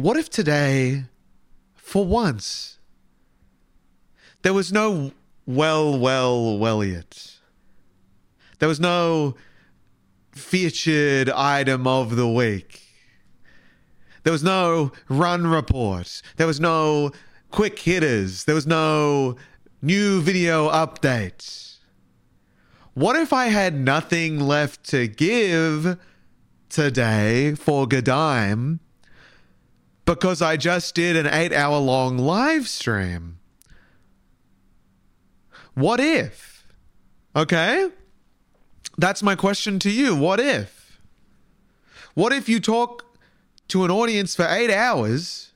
what if today, for once, there was no well, well, Welliot? There was no featured item of the week. There was no run report. There was no quick hitters. There was no new video updates. What if I had nothing left to give today for Godime because I just did an eight hour long live stream? What if? Okay? That's my question to you. What if? What if you talk to an audience for eight hours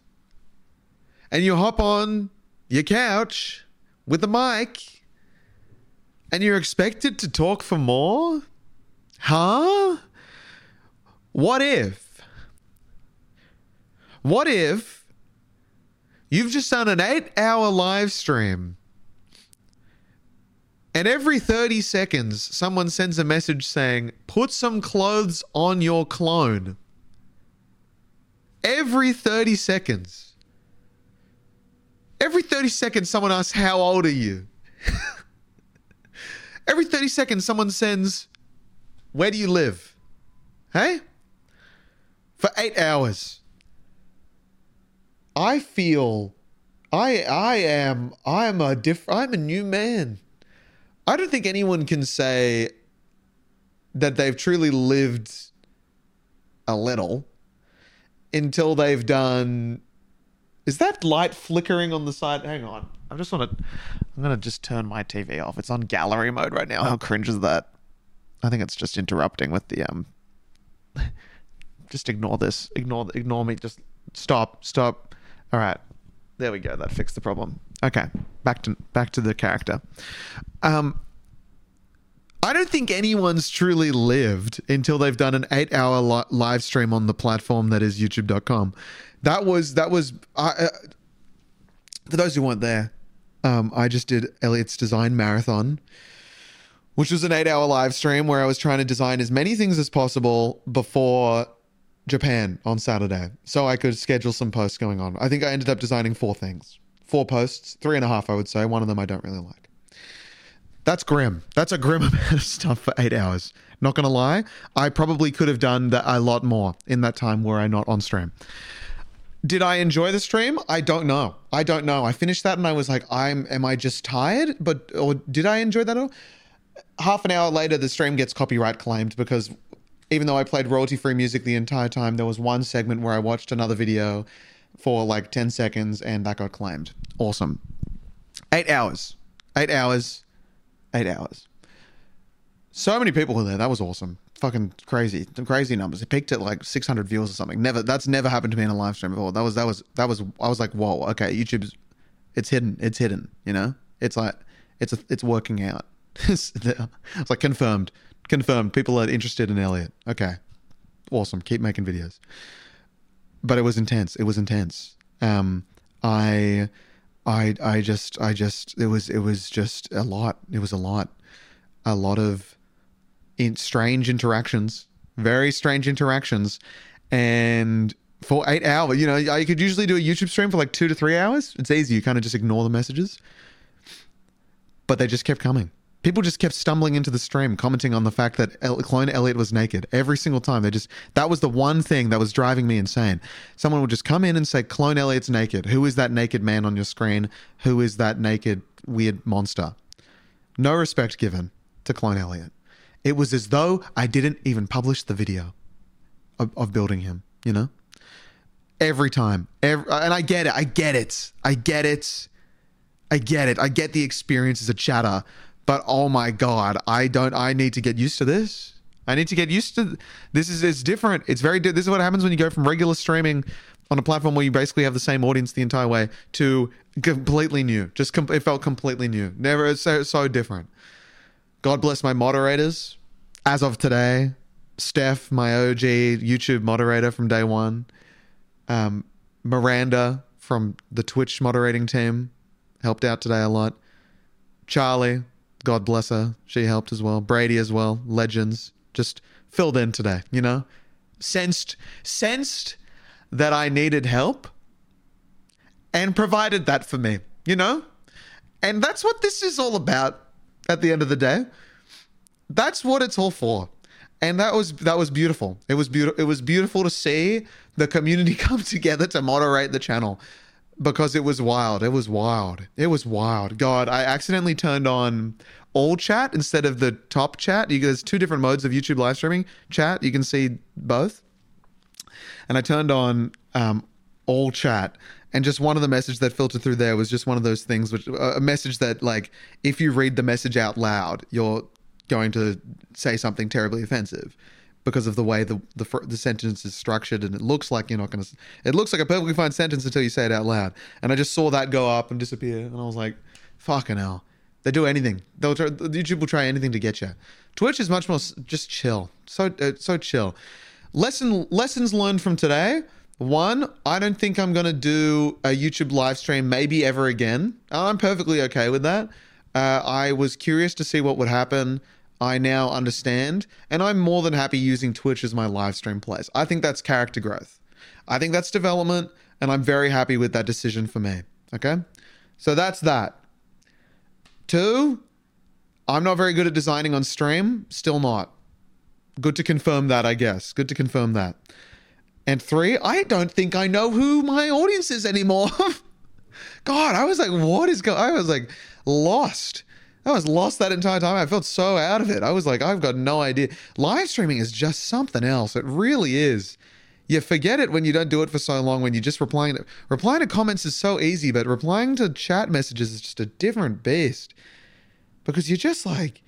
and you hop on your couch with a mic and you're expected to talk for more? Huh? What if? What if you've just done an eight hour live stream and every 30 seconds someone sends a message saying, put some clothes on your clone? Every 30 seconds. Every 30 seconds, someone asks, How old are you? Every 30 seconds, someone sends, Where do you live? Hey? For eight hours. I feel I I am I am a diff I'm a new man. I don't think anyone can say that they've truly lived a little until they've done. Is that light flickering on the side? Hang on. I just want to. I'm to just turn my TV off. It's on gallery mode right now. How cringe is that? I think it's just interrupting with the. um. Just ignore this. Ignore ignore me. Just stop. Stop. All right. There we go. That fixed the problem. Okay. Back to back to the character. Um I don't think anyone's truly lived until they've done an eight hour li- live stream on the platform that is youtube.com. That was, that was, uh, for those who weren't there, um, I just did Elliot's design marathon, which was an eight hour live stream where I was trying to design as many things as possible before Japan on Saturday. So I could schedule some posts going on. I think I ended up designing four things, four posts, three and a half, I would say. One of them I don't really like. That's grim. That's a grim amount of stuff for eight hours. Not gonna lie, I probably could have done that a lot more in that time were I not on stream. Did I enjoy the stream? I don't know. I don't know. I finished that and I was like, I'm am I just tired? But or did I enjoy that at all? Half an hour later the stream gets copyright claimed because even though I played royalty free music the entire time, there was one segment where I watched another video for like 10 seconds and that got claimed. Awesome. Eight hours. Eight hours eight hours. So many people were there. That was awesome. Fucking crazy, Some crazy numbers. It peaked at like 600 views or something. Never. That's never happened to me in a live stream before. That was that was that was. I was like, whoa. Okay, YouTube's. It's hidden. It's hidden. You know. It's like it's a, it's working out. it's like confirmed. Confirmed. People are interested in Elliot. Okay. Awesome. Keep making videos. But it was intense. It was intense. Um, I I I just I just it was it was just a lot. It was a lot, a lot of in strange interactions, very strange interactions, and for eight hours. You know, I could usually do a YouTube stream for like two to three hours. It's easy. You kind of just ignore the messages, but they just kept coming people just kept stumbling into the stream commenting on the fact that El- clone elliot was naked every single time. They just that was the one thing that was driving me insane. Someone would just come in and say clone elliot's naked. Who is that naked man on your screen? Who is that naked weird monster? No respect given to clone elliot. It was as though i didn't even publish the video of, of building him you know? Every time. Every, and i get it. I get it. I get it. I get it. I get the experience as a chatter, but oh my god, I don't. I need to get used to this. I need to get used to this. Is it's different. It's very. This is what happens when you go from regular streaming on a platform where you basically have the same audience the entire way to completely new. Just com- it felt completely new. Never. So so different. God bless my moderators. As of today, Steph, my OG YouTube moderator from day one, um, Miranda from the Twitch moderating team helped out today a lot. Charlie, God bless her. She helped as well. Brady as well. Legends. Just filled in today, you know? Sensed sensed that I needed help and provided that for me, you know? And that's what this is all about at the end of the day. That's what it's all for. And that was that was beautiful. It was beautiful it was beautiful to see the community come together to moderate the channel because it was wild. It was wild. It was wild. God, I accidentally turned on all chat instead of the top chat. You, there's two different modes of YouTube live streaming chat. You can see both. And I turned on um, all chat, and just one of the messages that filtered through there was just one of those things, which a message that like if you read the message out loud, you're going to say something terribly offensive because of the way the, the the sentence is structured and it looks like you're not going to it looks like a perfectly fine sentence until you say it out loud. And i just saw that go up and disappear and i was like fucking hell. They do anything. They'll try, youtube will try anything to get you twitch is much more just chill. So uh, so chill. Lesson lessons learned from today. One i don't think i'm going to do a youtube live stream maybe ever again. I'm perfectly okay with that. Uh, i was curious to see what would happen I now understand, and I'm more than happy using Twitch as my live stream place. I think that's character growth. I think that's development, and I'm very happy with that decision for me. Okay? So that's that. Two, I'm not very good at designing on stream. Still not. Good to confirm that, I guess. Good to confirm that. And three, I don't think I know who my audience is anymore. God, I was like, what is going I was like lost. I was lost that entire time. I felt so out of it. I was like, I've got no idea. Live streaming is just something else. It really is. You forget it when you don't do it for so long. When you're just replying to replying to comments is so easy, but replying to chat messages is just a different beast. Because you're just like,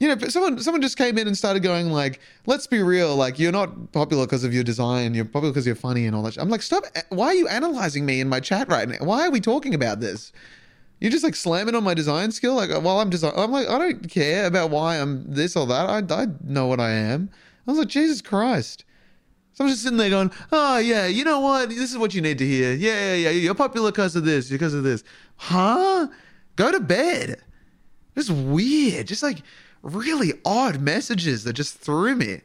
you know, someone someone just came in and started going like, "Let's be real. Like, you're not popular because of your design. You're popular because you're funny and all that." I'm like, stop. Why are you analyzing me in my chat right now? Why are we talking about this? You're just like slamming on my design skill. Like while I'm design, I'm like I don't care about why I'm this or that. I I know what I am. I was like Jesus Christ. So I'm just sitting there going, oh yeah, you know what? This is what you need to hear. Yeah, yeah, yeah. You're popular because of this, because of this. Huh? Go to bed. Just weird. Just like really odd messages that just threw me.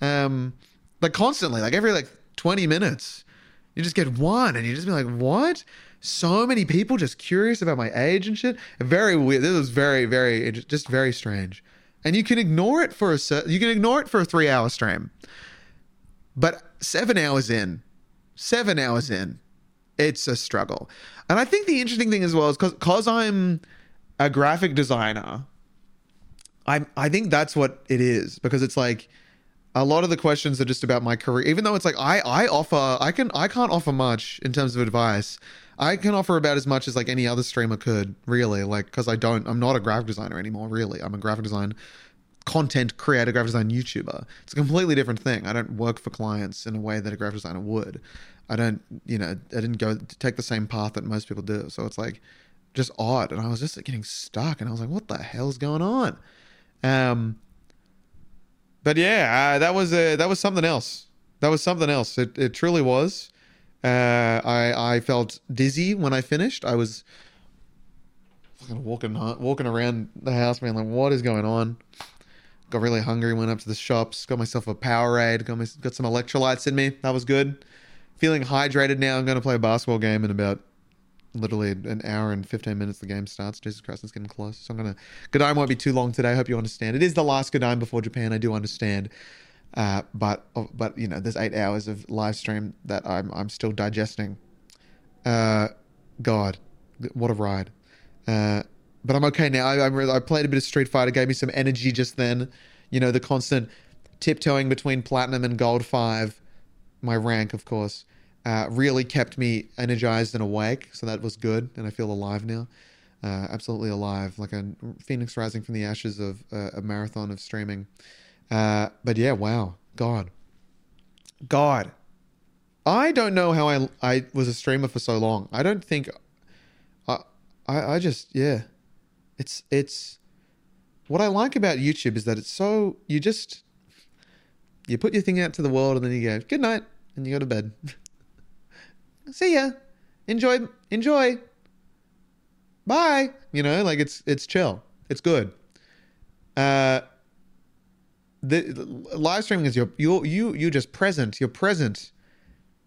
Um, like constantly, like every like 20 minutes, you just get one, and you just be like, what? So many people just curious about my age and shit. Very weird. This was very, very, just very strange. And you can ignore it for a you can ignore it for a three hour stream, but seven hours in, seven hours in, it's a struggle. And I think the interesting thing as well is because because I'm a graphic designer, I I think that's what it is because it's like a lot of the questions are just about my career even though it's like i i offer i can i can't offer much in terms of advice I can offer about as much as like any other streamer could, really. Like, because I don't, I'm not a graphic designer anymore, really. I'm a graphic design content creator, graphic design YouTuber. It's a completely different thing. I don't work for clients in a way that a graphic designer would. I don't, you know, I didn't go take the same path that most people do. So it's like just odd. And I was just getting stuck and I was like, what the hell's going on? Um, but yeah, uh, that was, uh, that was something else. That was something else. It, it truly was. Uh, I I felt dizzy when I finished. I was fucking walking walking around the house, being like, "What is going on?" Got really hungry. Went up to the shops. Got myself a Powerade. Got my, got some electrolytes in me. That was good. Feeling hydrated now. I'm going to play a basketball game in about literally an hour and 15 minutes the game starts. Jesus Christ, it's getting close. So I'm going to... Godime won't be too long today. I hope you understand. It is the last Godime before Japan. I do understand. Uh, but but you know, there's eight hours of live stream that I'm I'm still digesting. Uh, God, what a ride! Uh, but I'm okay now. I, I, I played a bit of Street Fighter, gave me some energy just then. You know, the constant tiptoeing between platinum and gold five, my rank, of course, uh, really kept me energized and awake. So that was good, and I feel alive now. Uh, absolutely alive, like a phoenix rising from the ashes of uh, a marathon of streaming. Uh, but yeah, wow, God, God, I don't know how I I was a streamer for so long. I don't think I I, I just yeah, it's it's what I like about YouTube is that it's so you just you put your thing out to the world and then you go good night and you go to bed. See ya. Enjoy enjoy. Bye. You know, like it's it's chill. It's good. Uh the, live streaming is your you you you just present you're present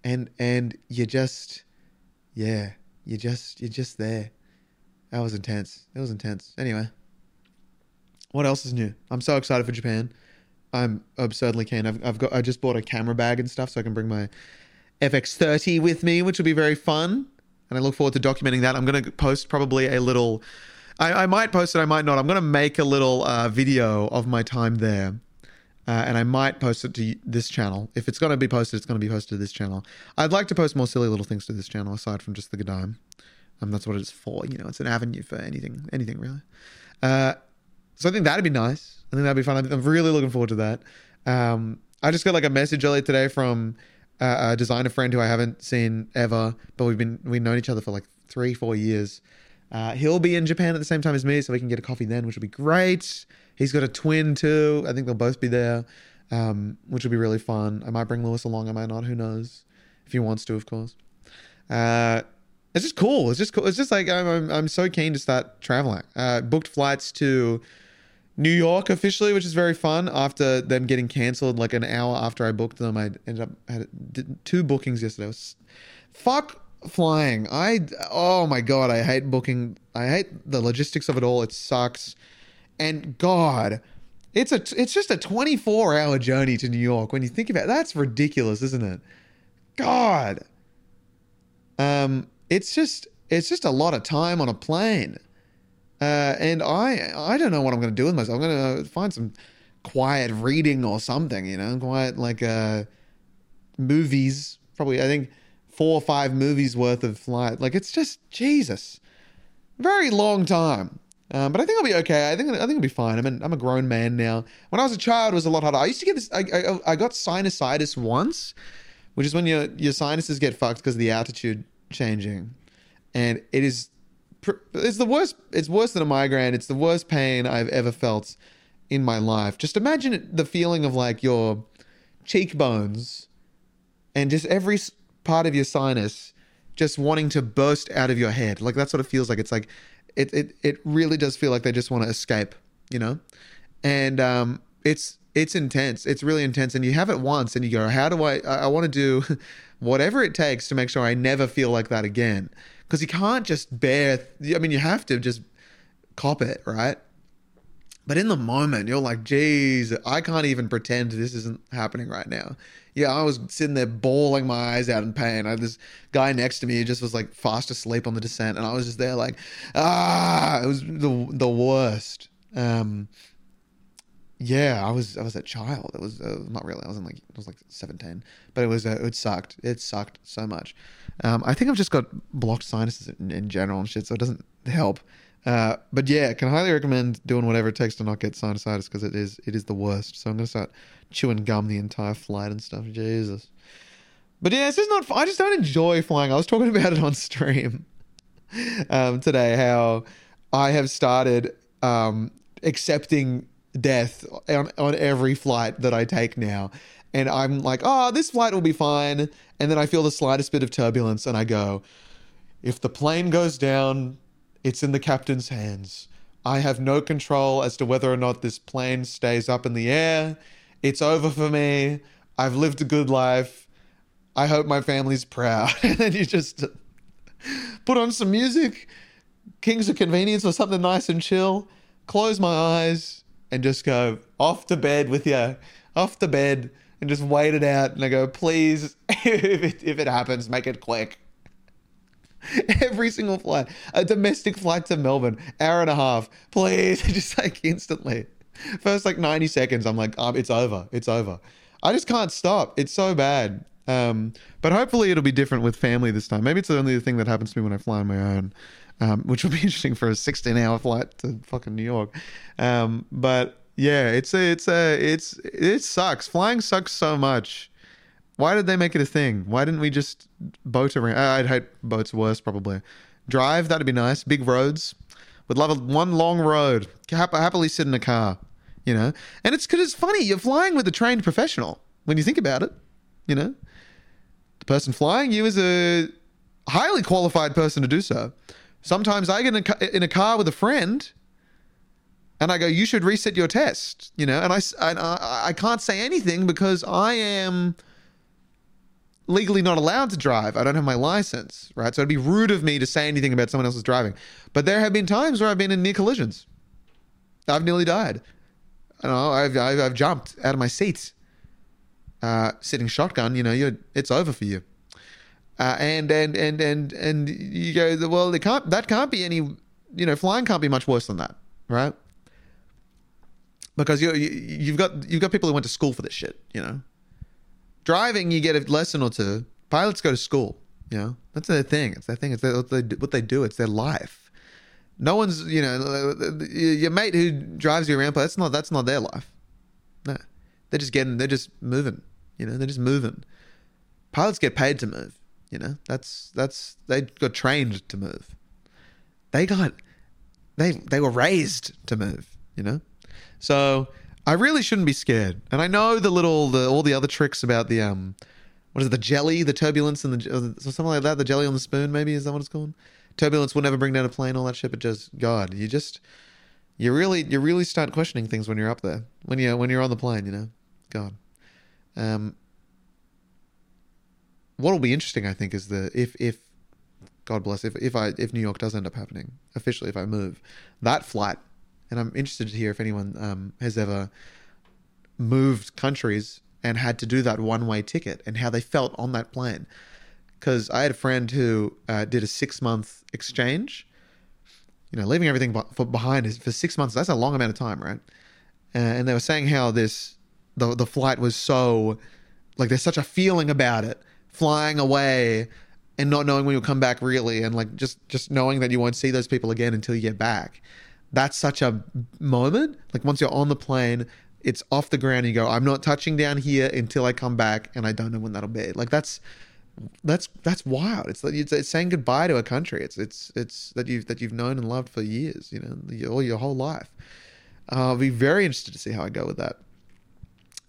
and and you just yeah you just you're just there that was intense it was intense anyway what else is new i'm so excited for japan i'm absurdly keen i've, I've got i just bought a camera bag and stuff so i can bring my fx30 with me which will be very fun and i look forward to documenting that i'm going to post probably a little I, I might post it i might not i'm going to make a little uh, video of my time there uh, and I might post it to this channel. If it's going to be posted, it's going to be posted to this channel. I'd like to post more silly little things to this channel aside from just the Gadime. Um, that's what it's for. You know, it's an avenue for anything, anything really. Uh, so I think that'd be nice. I think that'd be fun. I'm really looking forward to that. Um, I just got like a message earlier today from a, designer friend who I haven't seen ever, but we've been we've known each other for like three, four years. Uh, he'll be in Japan at the same time as me, so we can get a coffee then, which will be great. He's got a twin too. I think they'll both be there, um, which will be really fun. I might bring Lewis along. I might not. Who knows? If he wants to, of course. Uh, it's just cool. It's just cool. It's just like I'm, I'm, I'm so keen to start traveling. Uh, booked flights to New York officially, which is very fun. After them getting cancelled, like an hour after I booked them, I ended up had two bookings yesterday. Was, fuck flying. I oh my god, I hate booking. I hate the logistics of it all. It sucks. And God, it's a it's just a 24 hour journey to New York. When you think about it, that's ridiculous, isn't it? God. Um, it's just it's just a lot of time on a plane. Uh, and I I don't know what I'm going to do with myself. I'm going to find some quiet reading or something, you know, quiet like uh movies. Probably I think four or five movies worth of flight. Like it's just Jesus. Very long time. Um, but I think I'll be okay. I think I think I'll be fine. I'm an, I'm a grown man now. When I was a child, it was a lot harder. I used to get this. I, I, I got sinusitis once, which is when your your sinuses get fucked because of the altitude changing, and it is it's the worst. It's worse than a migraine. It's the worst pain I've ever felt in my life. Just imagine the feeling of like your cheekbones and just every part of your sinus just wanting to burst out of your head. Like that's what it feels like. It's like it it it really does feel like they just want to escape, you know? And um it's it's intense. It's really intense and you have it once and you go, "How do I I, want to do whatever it takes to make sure I never feel like that again." Cuz you can't just bear I mean, you have to just cop it, right? But in the moment, you're like, geez, I can't even pretend this isn't happening right now. Yeah, I was sitting there bawling my eyes out in pain. I had this guy next to me who just was like fast asleep on the descent, and I was just there like, ah, it was the the worst. Um, yeah, I was I was a child. It was uh, not really. I wasn't like I was like seventeen, but it was uh, it sucked. It sucked so much. Um, I think I've just got blocked sinuses in, in general and shit, so it doesn't help. Uh, but yeah, can highly recommend doing whatever it takes to not get sinusitis because it is it is the worst. So I'm gonna start chewing gum the entire flight and stuff. Jesus. But yeah, it's just not. I just don't enjoy flying. I was talking about it on stream um, today. How I have started um, accepting death on, on every flight that I take now. And I'm like, oh, this flight will be fine. And then I feel the slightest bit of turbulence and I go, if the plane goes down, it's in the captain's hands. I have no control as to whether or not this plane stays up in the air. It's over for me. I've lived a good life. I hope my family's proud. and then you just put on some music, Kings of Convenience or something nice and chill, close my eyes, and just go off to bed with you, off to bed, and just wait it out. And I go, please, if it, if it happens, make it quick. Every single flight, a domestic flight to Melbourne, hour and a half, please, just like instantly. First like 90 seconds, I'm like, um, it's over, it's over. I just can't stop. It's so bad. Um, but hopefully it'll be different with family this time. Maybe it's the only thing that happens to me when I fly on my own, um, which will be interesting for a 16 hour flight to fucking New York. Um, but yeah, it's a, it's a, it's, it sucks. Flying sucks so much. Why did they make it a thing? Why didn't we just boat around? I'd hate boats worse, probably. Drive, that'd be nice. Big roads. Would love a, one long road. happily sit in a car, you know? And it's because it's funny. You're flying with a trained professional when you think about it, you know? The person flying you is a highly qualified person to do so. Sometimes I get in a, in a car with a friend and I go, you should reset your test, you know? And I, and I, I can't say anything because I am legally not allowed to drive. I don't have my license, right? So it'd be rude of me to say anything about someone else's driving. But there have been times where I've been in near collisions. I've nearly died. I know I've, I've, I've jumped out of my seat, uh, sitting shotgun. You know, you're, it's over for you. Uh, and and and and and you go, well, it can't. That can't be any. You know, flying can't be much worse than that, right? Because you you've got you've got people who went to school for this shit. You know, driving you get a lesson or two. Pilots go to school. You know, that's their thing. It's their thing. It's their, what, they, what they do. It's their life. No one's you know your mate who drives you around. That's not that's not their life. No, they're just getting. They're just moving. You know, they're just moving. Pilots get paid to move. You know, that's that's they got trained to move. They got they they were raised to move. You know, so I really shouldn't be scared. And I know the little the all the other tricks about the um what is it the jelly the turbulence and the something like that the jelly on the spoon maybe is that what it's called turbulence will never bring down a plane all that shit but just god you just you really you really start questioning things when you're up there when you when you're on the plane you know god um what will be interesting, I think, is the if if God bless if if I if New York does end up happening officially if I move that flight, and I'm interested to hear if anyone um, has ever moved countries and had to do that one way ticket and how they felt on that plane. Because I had a friend who uh, did a six month exchange. You know, leaving everything behind for six months. That's a long amount of time, right? Uh, and they were saying how this the the flight was so like there's such a feeling about it flying away and not knowing when you'll come back really and like just just knowing that you won't see those people again until you get back. That's such a moment. Like once you're on the plane it's off the ground and you go i'm not touching down here until i come back and i don't know when that'll be. Like that's that's that's wild. It's it's, it's saying goodbye to a country. It's it's it's that you've that you've known and loved for years you know all your whole life. Uh, i'll be very interested to see how i go with that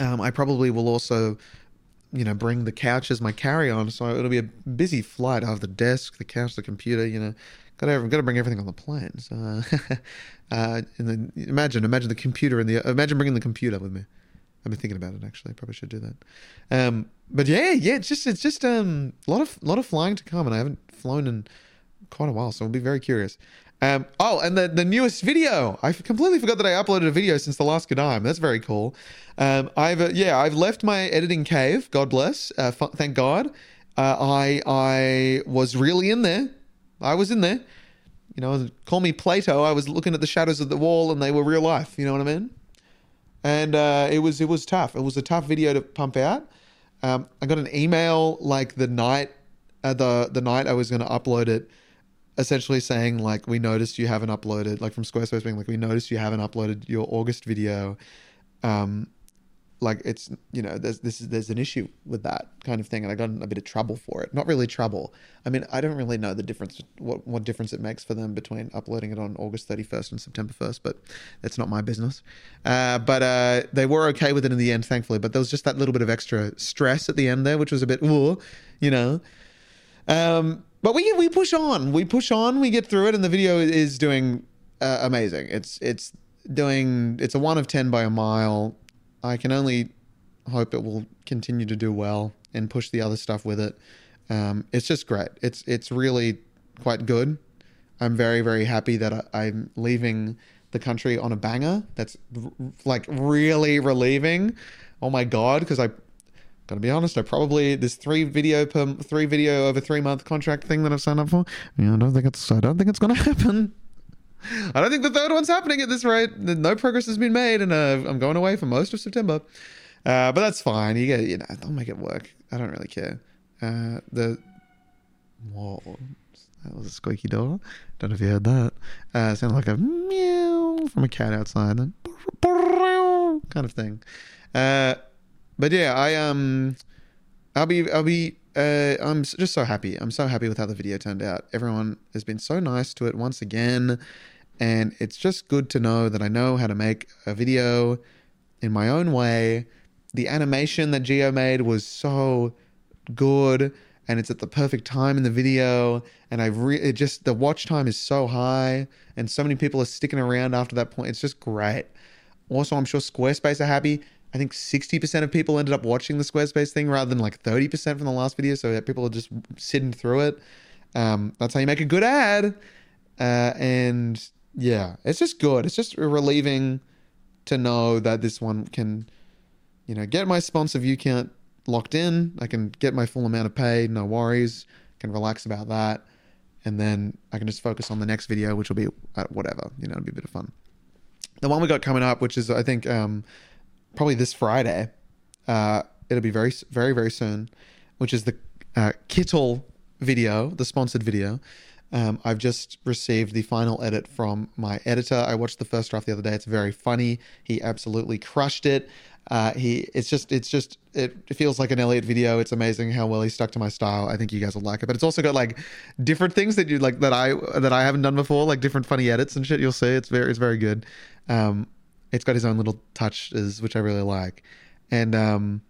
um, i probably will also you know, bring the couch as my carry on. So it'll be a busy flight. I have the desk, the couch, the computer, you know, got to, got to bring everything on the plane. So, uh, and then imagine, imagine the computer and the, imagine bringing the computer with me. I've been thinking about it actually. I probably should do that. Um, but yeah, yeah, it's just, it's just, um, a lot of, lot of flying to come and I haven't flown in quite a while. So I'll be very curious. Um, oh, and the, the newest video. I completely forgot that I uploaded a video since the last Godime. That's very cool. Um, I've uh, yeah, I've left my editing cave. God bless. Uh, f- thank God. Uh, I I was really in there. I was in there. You know, call me Plato. I was looking at the shadows of the wall, and they were real life. You know what I mean? And uh, it was it was tough. It was a tough video to pump out. Um, I got an email like the night uh, the the night I was going to upload it essentially saying like we noticed you haven't uploaded like from Squarespace being like we noticed you haven't uploaded your August video. Um like it's you know there's this is there's an issue with that kind of thing and I got in a bit of trouble for it. Not really trouble. I mean I don't really know the difference what what difference it makes for them between uploading it on August 31st and September 1st but that's not my business. Uh, but uh, they were okay with it in the end thankfully but there was just that little bit of extra stress at the end there which was a bit ooh, you know. Um but we we push on. We push on. We get through it, and the video is doing uh, amazing. It's it's doing. It's a one of ten by a mile. I can only hope it will continue to do well and push the other stuff with it. Um, it's just great. It's it's really quite good. I'm very very happy that I, am leaving the country on a banger. That's r- like really relieving. Oh my god, because I Gotta be honest, I probably this three video per three video over three month contract thing that I've signed up for. Yeah, I don't think it's I don't think it's gonna happen. I don't think the third one's happening at this rate. No progress has been made, and uh, I'm going away for most of September. Uh, but that's fine. You get you know, I'll make it work. I don't really care. Uh, the whoa, that was a squeaky door. Don't know if you heard that. Uh, sounded like a meow from a cat outside, then kind of thing. Uh, but yeah, I um, I'll be I'll be uh, I'm just so happy. I'm so happy with how the video turned out. Everyone has been so nice to it once again, and it's just good to know that I know how to make a video in my own way. The animation that Geo made was so good and it's at the perfect time in the video and i re- just the watch time is so high and so many people are sticking around after that point it's just great also i'm sure squarespace are happy I think 60% of people ended up watching the Squarespace thing rather than like 30% from the last video. So people are just sitting through it. Um, that's how you make a good ad. Uh, and yeah, it's just good. It's just relieving to know that this one can, you know, get my sponsor view count locked in. I can get my full amount of pay, no worries. Can relax about that. And then I can just focus on the next video, which will be uh, whatever, you know, it'll be a bit of fun. The one we got coming up, which is, I think, um, probably this Friday. Uh, it'll be very, very, very soon, which is the uh, Kittl video, the sponsored video. Um, I've just received the final edit from my editor. I watched the first draft the other day. It's very funny. He absolutely crushed it. Uh, he, it's just, it's just, it, feels like an Elliot video. It's amazing how well he stuck to my style. I think you guys will like it. But it's also got like different things that you like that I that I haven't done before, like different funny edits and shit. You'll see. It's very, it's very good. Um, it's got his own little touches, which I really like, and um,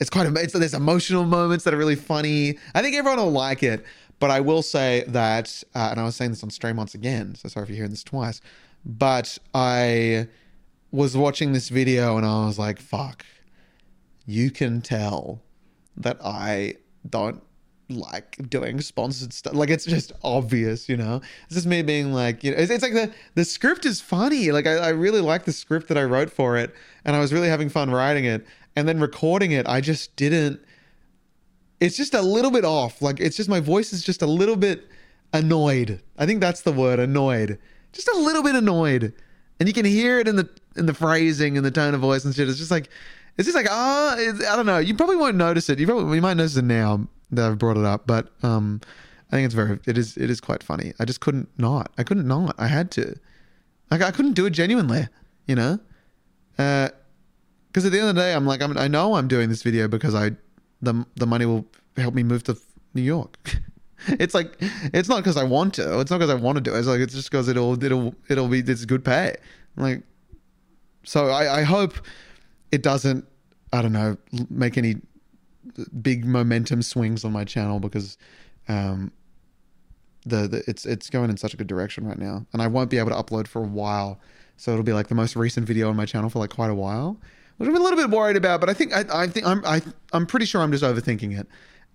it's quite. It's, there's emotional moments that are really funny. I think everyone will like it. But I will say that, uh, and I was saying this on stream once again, so sorry if you're hearing this twice, but I was watching this video and I was like, fuck, you can tell that I don't like doing sponsored stuff. Like it's just obvious, you know. It's just me being like, you know, it's, it's like the the script is funny. Like I, I really like the script that I wrote for it, and I was really having fun writing it. And then recording it, I just didn't it's just a little bit off. Like it's just my voice is just a little bit annoyed. I think that's the word, annoyed. Just a little bit annoyed. And you can hear it in the in the phrasing and the tone of voice and shit. It's just like it's just like ah, oh, I don't know. You probably won't notice it. You probably you might notice it now that I've brought it up, but um, I think it's very it is it is quite funny. I just couldn't not. I couldn't not. I had to. Like I couldn't do it genuinely. You know. Uh, because at the end of the day, I'm like I'm, I know I'm doing this video because I the the money will help me move to New York. it's like it's not because I want to. It's not because I want to do it. It's like it's just because it'll it'll it'll be it's good pay. Like so I, I hope it doesn't I don't know make any big momentum swings on my channel because um the, the it's it's going in such a good direction right now and I won't be able to upload for a while so it'll be like the most recent video on my channel for like quite a while which I'm a little bit worried about, but I think I, I think I'm I, I'm pretty sure I'm just overthinking it,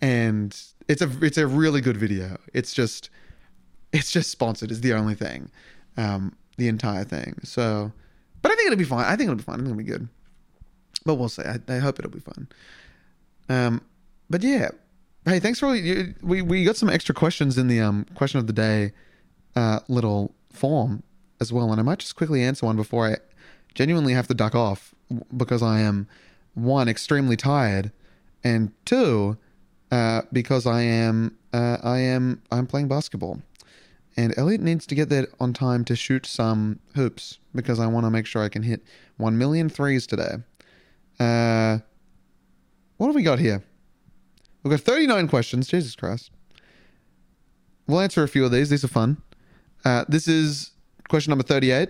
and it's a it's a really good video. It's just it's just sponsored is the only thing, um, the entire thing. So, but I think it'll be fine. I think it'll be fine. I think it'll be good, but we'll see. I, I hope it'll be fun. Um, but yeah, hey, thanks for you, we we got some extra questions in the um question of the day, uh, little form as well, and I might just quickly answer one before I genuinely have to duck off because I am one extremely tired, and two uh, because I am uh, I am I'm playing basketball, and Elliot needs to get there on time to shoot some hoops because I want to make sure I can hit one million threes today. Uh, what have we got here? We've got 39 questions. Jesus Christ. We'll answer a few of these. These are fun. Uh, this is question number 38.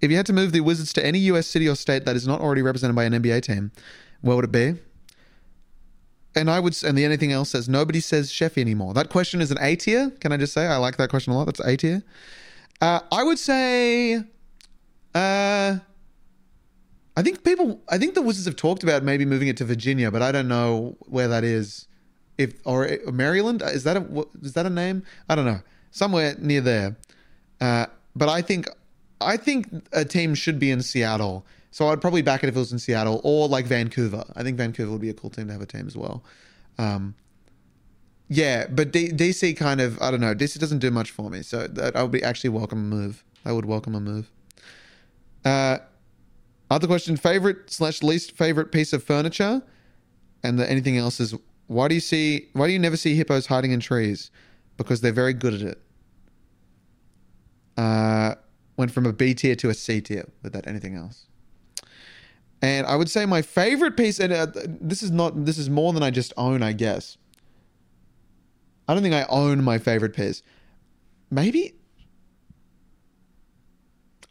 If you had to move the Wizards to any US city or state that is not already represented by an NBA team, where would it be? And I would, and the anything else says nobody says Sheffy anymore. That question is an A tier. Can I just say I like that question a lot? That's A tier. Uh, I would say, uh, I think people, I think the Wizards have talked about maybe moving it to Virginia, but I don't know where that is. If or Maryland is that a is that a name? I don't know. Somewhere near there. Uh, but I think I think a team should be in Seattle. So I'd probably back it if it was in Seattle or like Vancouver. I think Vancouver would be a cool team to have a team as well. Um, yeah, but D- DC kind of I don't know. DC doesn't do much for me, so that I would be actually welcome a move. I would welcome a move. Uh, other question: favorite slash least favorite piece of furniture, and the, anything else is why do you see why do you never see hippos hiding in trees? Because they're very good at it. Uh, went from a B tier to a C tier without anything else. And I would say my favorite piece, and uh, this is not, this is more than I just own, I guess. I don't think I own my favorite piece. Maybe.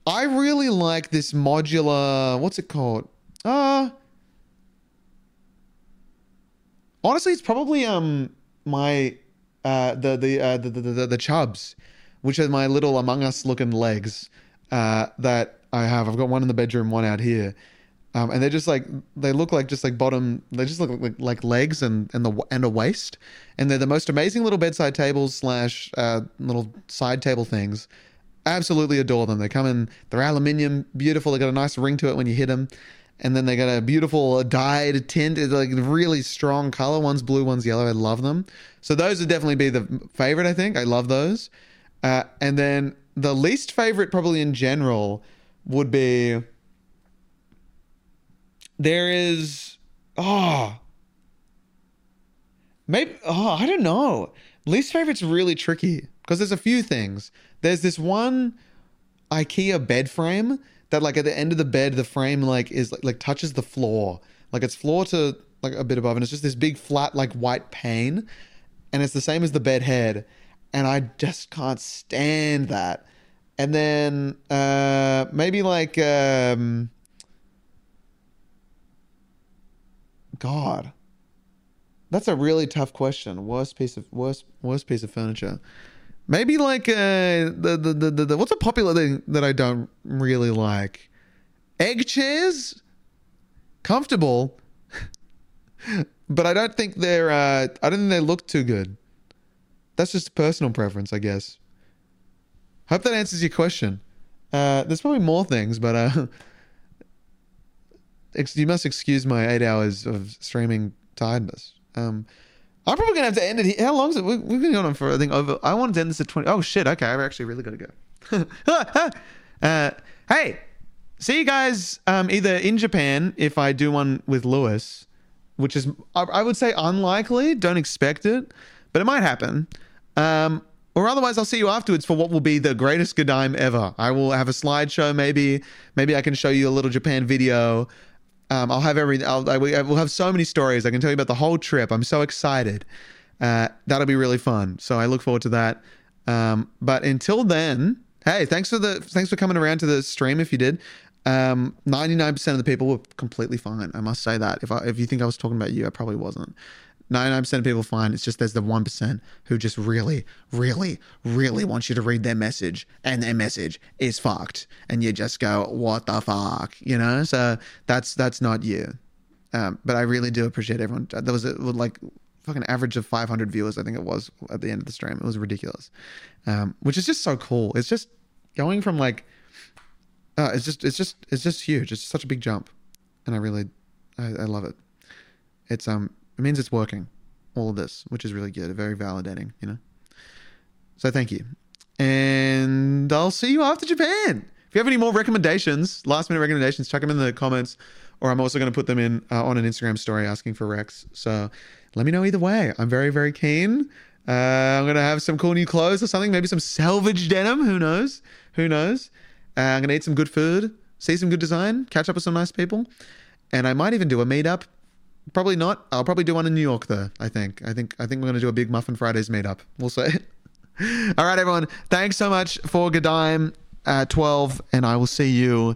I really like this modular, what's it called? Uh, honestly, it's probably um my uh the the uh, the, the the the chubs which are my little Among Us looking legs uh, that I have. I've got one in the bedroom, one out here. Um, and they're just like they look like just like bottom. They just look like like legs and and the and a waist. And they're the most amazing little bedside tables slash uh, little side table things. Absolutely adore them. They come in. They're aluminium, beautiful. They got a nice ring to it when you hit them. And then they got a beautiful uh, dyed tint. It's like really strong color. One's blue, one's yellow. I love them. So those would definitely be the favorite. I think I love those. Uh, and then the least favorite, probably in general, would be there is ah. oh maybe oh ah, I don't know. Least favorite's really tricky because there's a few things. There's this one IKEA bed frame that like at the end of the bed the frame like is like, like touches the floor. Like it's floor to like a bit above and it's just this big flat like white pane and it's the same as the bed head and I just can't stand that. And then uh maybe like um God. That's a really tough question. Worst piece of worst worst piece of furniture. Maybe like uh, the, the, the the what's a popular thing that I don't really like? Egg chairs, comfortable, but I don't think they're uh, I don't think they look too good. That's just personal preference, I guess. Hope that answers your question. Uh, there's probably more things, but uh, you must excuse my eight hours of streaming tiredness. Um, I'm probably gonna have to end it. Here. How long is it? We, we've been going on for I think over. I wanted to end this at twenty. Oh shit! Okay, I've actually really got to go. uh, hey, see you guys um, either in Japan if I do one with Lewis, which is I, I would say unlikely. Don't expect it, but it might happen. Um, or otherwise, I'll see you afterwards for what will be the greatest Godime ever. I will have a slideshow, maybe. Maybe I can show you a little Japan video. Um, I'll have every. I'll, I will have so many stories. I can tell you about the whole trip. I'm so excited. Uh, that'll be really fun. So I look forward to that. Um, but until then, hey, thanks for the thanks for coming around to the stream. If you did, um, 99% of the people were completely fine. I must say that. If I, if you think I was talking about you, I probably wasn't. 99% of people fine. It's just there's the 1% who just really, really, really want you to read their message and their message is fucked. And you just go, what the fuck? You know? So that's that's not you. Um, but I really do appreciate everyone. There was a, like fucking average of 500 viewers, I think it was at the end of the stream. It was ridiculous. Um, which is just so cool. It's just going from like, uh, it's just, it's just, it's just huge. It's such a big jump. And I really, I, I love it. It's, um, it means it's working, all of this, which is really good, very validating, you know? So thank you. And I'll see you after Japan. If you have any more recommendations, last minute recommendations, chuck them in the comments, or I'm also going to put them in uh, on an Instagram story asking for Rex. So let me know either way. I'm very, very keen. Uh, I'm going to have some cool new clothes or something, maybe some selvedge denim. Who knows? Who knows? Uh, I'm going to eat some good food, see some good design, catch up with some nice people. And I might even do a meetup Probably not. I'll probably do one in New York though. I think. I think. I think we're gonna do a big Muffin Fridays meetup. We'll see. All right, everyone. Thanks so much for Godime at uh, twelve, and I will see you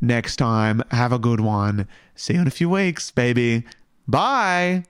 next time. Have a good one. See you in a few weeks, baby. Bye.